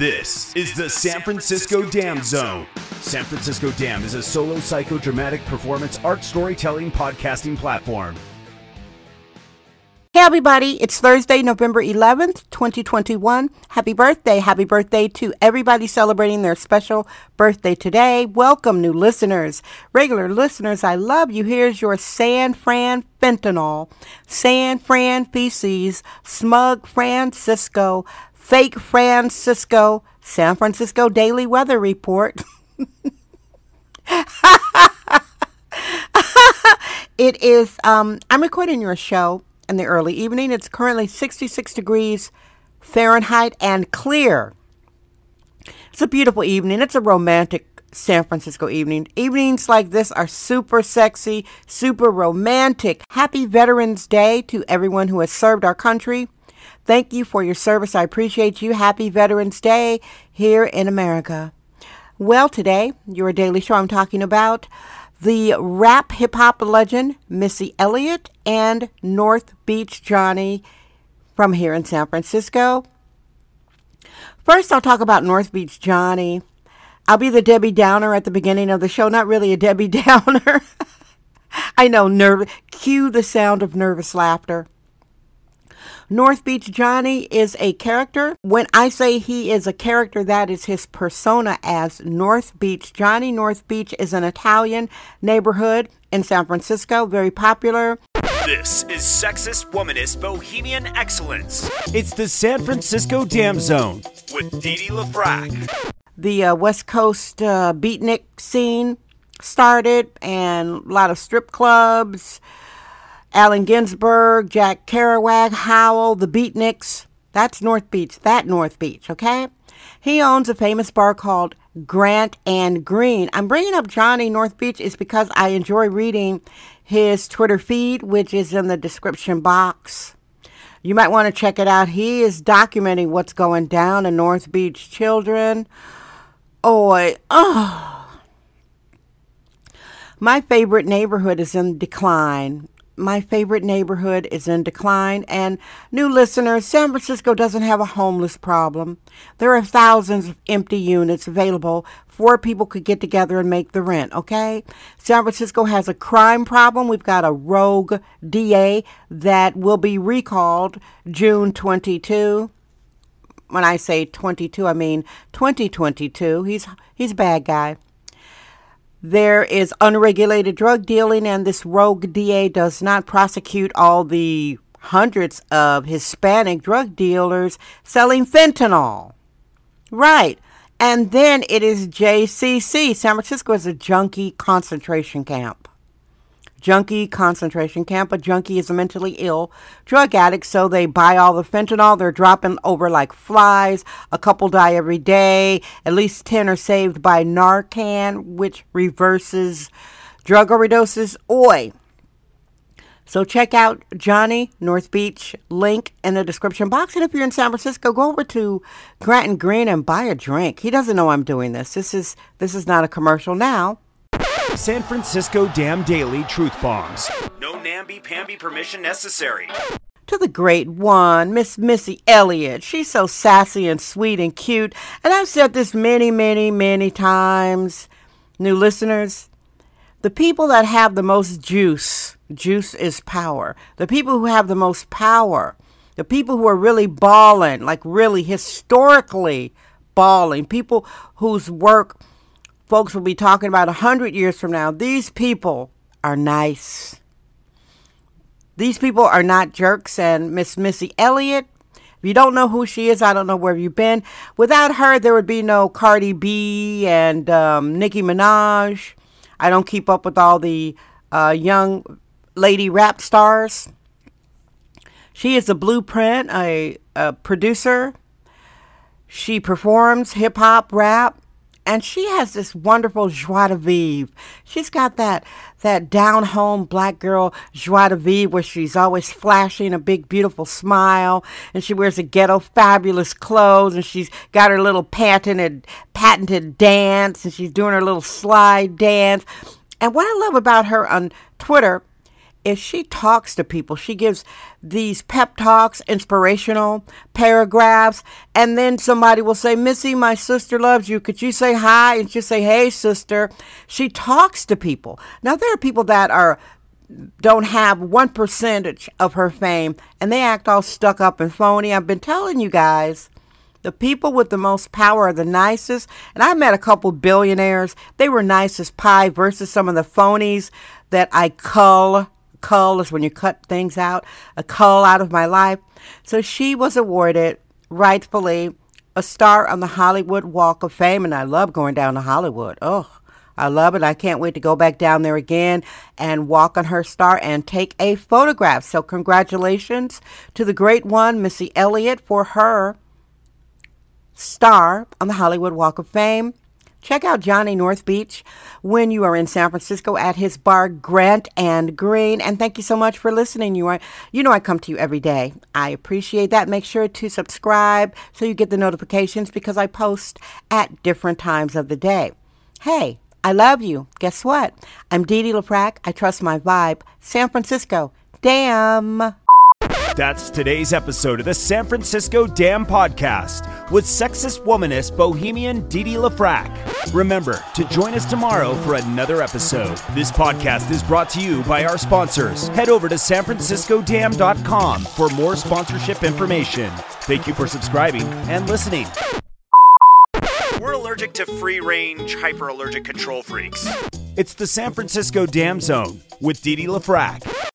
This is the San Francisco Dam Zone. San Francisco Dam is a solo psychodramatic performance art storytelling podcasting platform. Hey everybody, it's Thursday, November 11th, 2021. Happy birthday. Happy birthday to everybody celebrating their special birthday today. Welcome, new listeners. Regular listeners, I love you. Here's your San Fran fentanyl, San Fran feces, smug Francisco, fake Francisco, San Francisco Daily Weather Report. it is, um, I'm recording your show in the early evening. It's currently 66 degrees Fahrenheit and clear. It's a beautiful evening. It's a romantic San Francisco evening. Evenings like this are super sexy, super romantic. Happy Veterans Day to everyone who has served our country. Thank you for your service. I appreciate you. Happy Veterans Day here in America. Well, today, your daily show, I'm talking about the rap hip hop legend Missy Elliott and North Beach Johnny from here in San Francisco. First, I'll talk about North Beach Johnny. I'll be the Debbie Downer at the beginning of the show. Not really a Debbie Downer. I know, nerve. Cue the sound of nervous laughter. North Beach Johnny is a character. When I say he is a character, that is his persona as North Beach Johnny. North Beach is an Italian neighborhood in San Francisco, very popular. This is sexist, womanist, bohemian excellence. It's the San Francisco Dam Zone with Dee Dee LaFrac. The uh, West Coast uh, beatnik scene started, and a lot of strip clubs Allen Ginsberg, Jack Kerouac, Howl, the Beatniks. That's North Beach, that North Beach, okay? He owns a famous bar called Grant and Green. I'm bringing up Johnny North Beach is because I enjoy reading his Twitter feed, which is in the description box. You might want to check it out. He is documenting what's going down in North Beach children. Oh, oh. My favorite neighborhood is in decline my favorite neighborhood is in decline. And new listeners, San Francisco doesn't have a homeless problem. There are thousands of empty units available. Four people could get together and make the rent, okay? San Francisco has a crime problem. We've got a rogue DA that will be recalled June 22 when I say 22, I mean 2022. He's he's a bad guy. There is unregulated drug dealing, and this rogue DA does not prosecute all the hundreds of Hispanic drug dealers selling fentanyl. Right. And then it is JCC. San Francisco is a junkie concentration camp junkie concentration camp. A junkie is a mentally ill drug addict, so they buy all the fentanyl. They're dropping over like flies. A couple die every day. At least 10 are saved by Narcan, which reverses drug overdoses. Oi! So check out Johnny North Beach link in the description box. And if you're in San Francisco, go over to Grant and Green and buy a drink. He doesn't know I'm doing this. This is this is not a commercial now. San Francisco Dam Daily Truth Bombs. No namby-pamby permission necessary. To the great one, Miss Missy Elliott. She's so sassy and sweet and cute. And I've said this many, many, many times. New listeners, the people that have the most juice, juice is power. The people who have the most power, the people who are really balling, like really historically balling, people whose work folks will be talking about a hundred years from now. These people are nice. These people are not jerks. And Miss Missy Elliott, if you don't know who she is, I don't know where you've been. Without her, there would be no Cardi B and um, Nicki Minaj. I don't keep up with all the uh, young lady rap stars. She is a blueprint, a, a producer. She performs hip hop, rap, and she has this wonderful joie de vivre. She's got that that down home black girl joie de vivre where she's always flashing a big beautiful smile, and she wears a ghetto fabulous clothes, and she's got her little patented patented dance, and she's doing her little slide dance. And what I love about her on Twitter if she talks to people, she gives these pep talks, inspirational paragraphs, and then somebody will say, Missy, my sister loves you. Could you say hi? And she'll say, Hey, sister. She talks to people. Now, there are people that are don't have one percentage of her fame and they act all stuck up and phony. I've been telling you guys. The people with the most power are the nicest. And I met a couple billionaires. They were nice as pie versus some of the phonies that I cull cull is when you cut things out, a cull out of my life. So she was awarded, rightfully, a star on the Hollywood Walk of Fame, and I love going down to Hollywood. Oh, I love it. I can't wait to go back down there again and walk on her star and take a photograph. So, congratulations to the great one, Missy Elliott, for her star on the Hollywood Walk of Fame. Check out Johnny North Beach when you are in San Francisco at his bar Grant and Green. And thank you so much for listening. You are you know I come to you every day. I appreciate that. Make sure to subscribe so you get the notifications because I post at different times of the day. Hey, I love you. Guess what? I'm Dee Dee LaFrac. I trust my vibe. San Francisco. Damn. That's today's episode of the San Francisco Dam Podcast with sexist womanist bohemian Didi LaFrac. Remember to join us tomorrow for another episode. This podcast is brought to you by our sponsors. Head over to sanfranciscodam.com for more sponsorship information. Thank you for subscribing and listening. We're allergic to free range, hyper allergic control freaks. It's the San Francisco Dam Zone with Didi LaFrac.